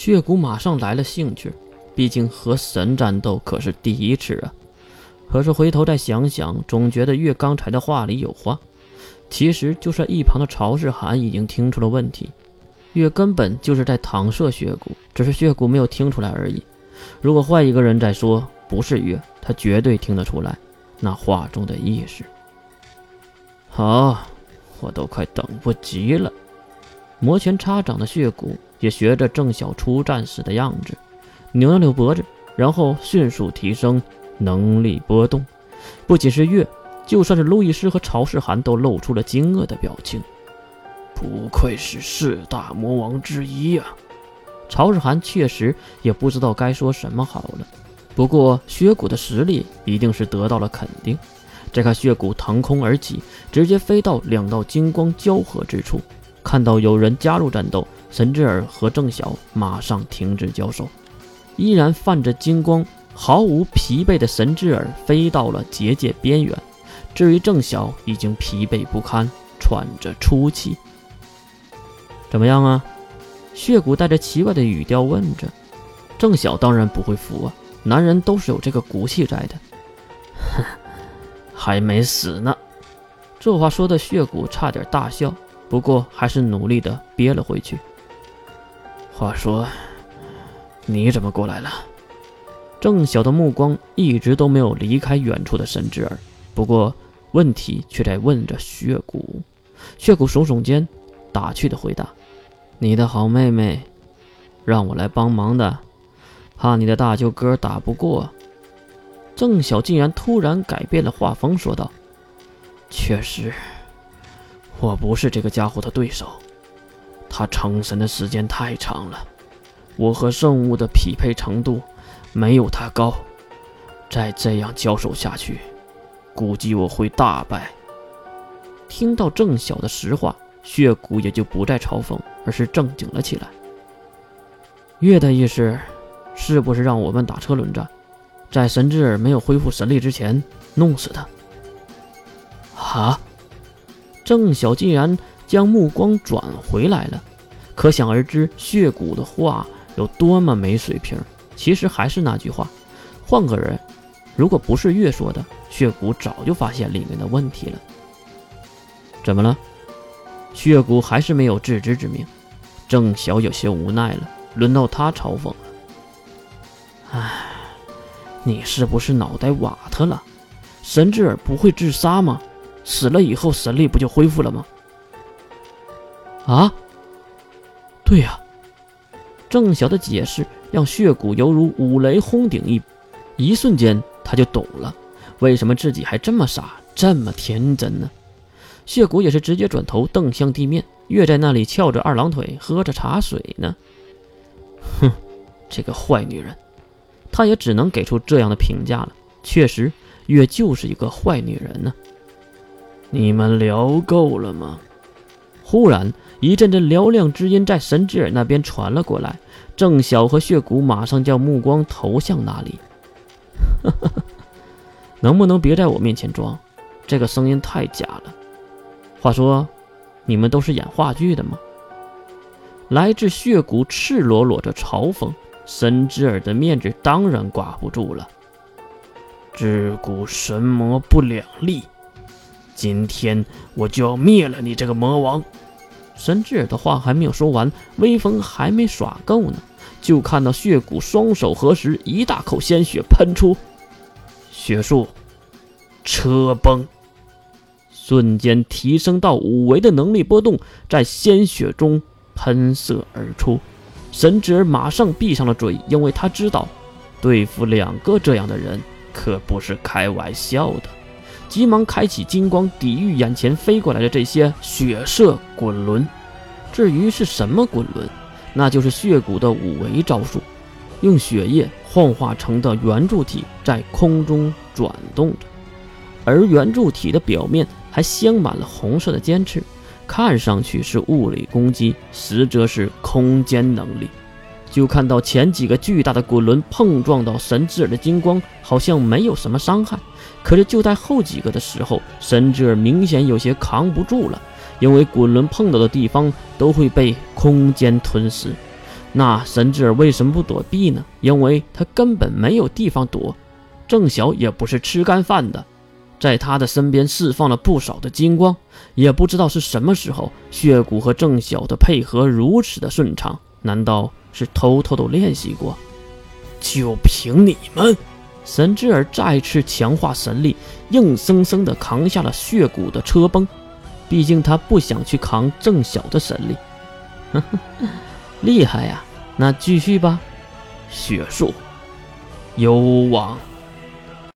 血骨马上来了兴趣，毕竟和神战斗可是第一次啊。可是回头再想想，总觉得月刚才的话里有话。其实就是一旁的曹世涵已经听出了问题，月根本就是在搪塞血骨，只是血骨没有听出来而已。如果换一个人在说，不是月，他绝对听得出来那话中的意思。好，我都快等不及了。摩拳擦掌的血骨也学着郑晓出战时的样子，扭了扭脖子，然后迅速提升。能力波动，不仅是月，就算是路易斯和曹世涵都露出了惊愕的表情。不愧是四大魔王之一啊！曹世涵确实也不知道该说什么好了。不过血骨的实力一定是得到了肯定。再看血骨腾空而起，直接飞到两道金光交合之处，看到有人加入战斗，神之耳和郑晓马上停止交手，依然泛着金光。毫无疲惫的神之耳飞到了结界边缘，至于郑晓已经疲惫不堪，喘着粗气。怎么样啊？血骨带着奇怪的语调问着。郑晓当然不会服啊，男人都是有这个骨气在的。哼，还没死呢。这话说的血骨差点大笑，不过还是努力的憋了回去。话说，你怎么过来了？郑晓的目光一直都没有离开远处的神之儿，不过问题却在问着血骨。血骨耸耸肩，打趣的回答：“你的好妹妹让我来帮忙的，怕你的大舅哥打不过。”郑晓竟然突然改变了画风，说道：“确实，我不是这个家伙的对手。他成神的时间太长了，我和圣物的匹配程度……”没有他高，再这样交手下去，估计我会大败。听到郑晓的实话，血骨也就不再嘲讽，而是正经了起来。月的意思，是不是让我们打车轮战，在神之耳没有恢复神力之前弄死他？啊！郑晓竟然将目光转回来了，可想而知，血骨的话有多么没水平。其实还是那句话，换个人，如果不是月说的，血骨早就发现里面的问题了。怎么了？血骨还是没有自知之明。郑晓有些无奈了，轮到他嘲讽了。唉，你是不是脑袋瓦特了？神之耳不会自杀吗？死了以后神力不就恢复了吗？啊？对呀。郑晓的解释让血骨犹如五雷轰顶一，一瞬间他就懂了，为什么自己还这么傻，这么天真呢？血骨也是直接转头瞪向地面，月在那里翘着二郎腿喝着茶水呢。哼，这个坏女人，他也只能给出这样的评价了。确实，月就是一个坏女人呢。你们聊够了吗？忽然。一阵阵嘹亮之音在神之耳那边传了过来，郑晓和血骨马上将目光投向那里。能不能别在我面前装？这个声音太假了。话说，你们都是演话剧的吗？来自血骨赤裸裸的嘲讽，神之耳的面子当然挂不住了。自古神魔不两立，今天我就要灭了你这个魔王！神之耳的话还没有说完，威风还没耍够呢，就看到血骨双手合十，一大口鲜血喷出，血术车崩，瞬间提升到五维的能力波动在鲜血中喷射而出。神之耳马上闭上了嘴，因为他知道对付两个这样的人可不是开玩笑的。急忙开启金光，抵御眼前飞过来的这些血色滚轮。至于是什么滚轮，那就是血骨的五维招数，用血液幻化成的圆柱体在空中转动着，而圆柱体的表面还镶满了红色的尖刺，看上去是物理攻击，实则是空间能力。就看到前几个巨大的滚轮碰撞到神之耳的金光，好像没有什么伤害。可是就在后几个的时候，神之耳明显有些扛不住了，因为滚轮碰到的地方都会被空间吞噬。那神智儿为什么不躲避呢？因为他根本没有地方躲。郑晓也不是吃干饭的，在他的身边释放了不少的金光，也不知道是什么时候，血骨和郑晓的配合如此的顺畅，难道是偷偷的练习过？就凭你们！神之耳再次强化神力，硬生生的扛下了血骨的车崩。毕竟他不想去扛郑晓的神力。厉害呀！那继续吧。血术，幽王。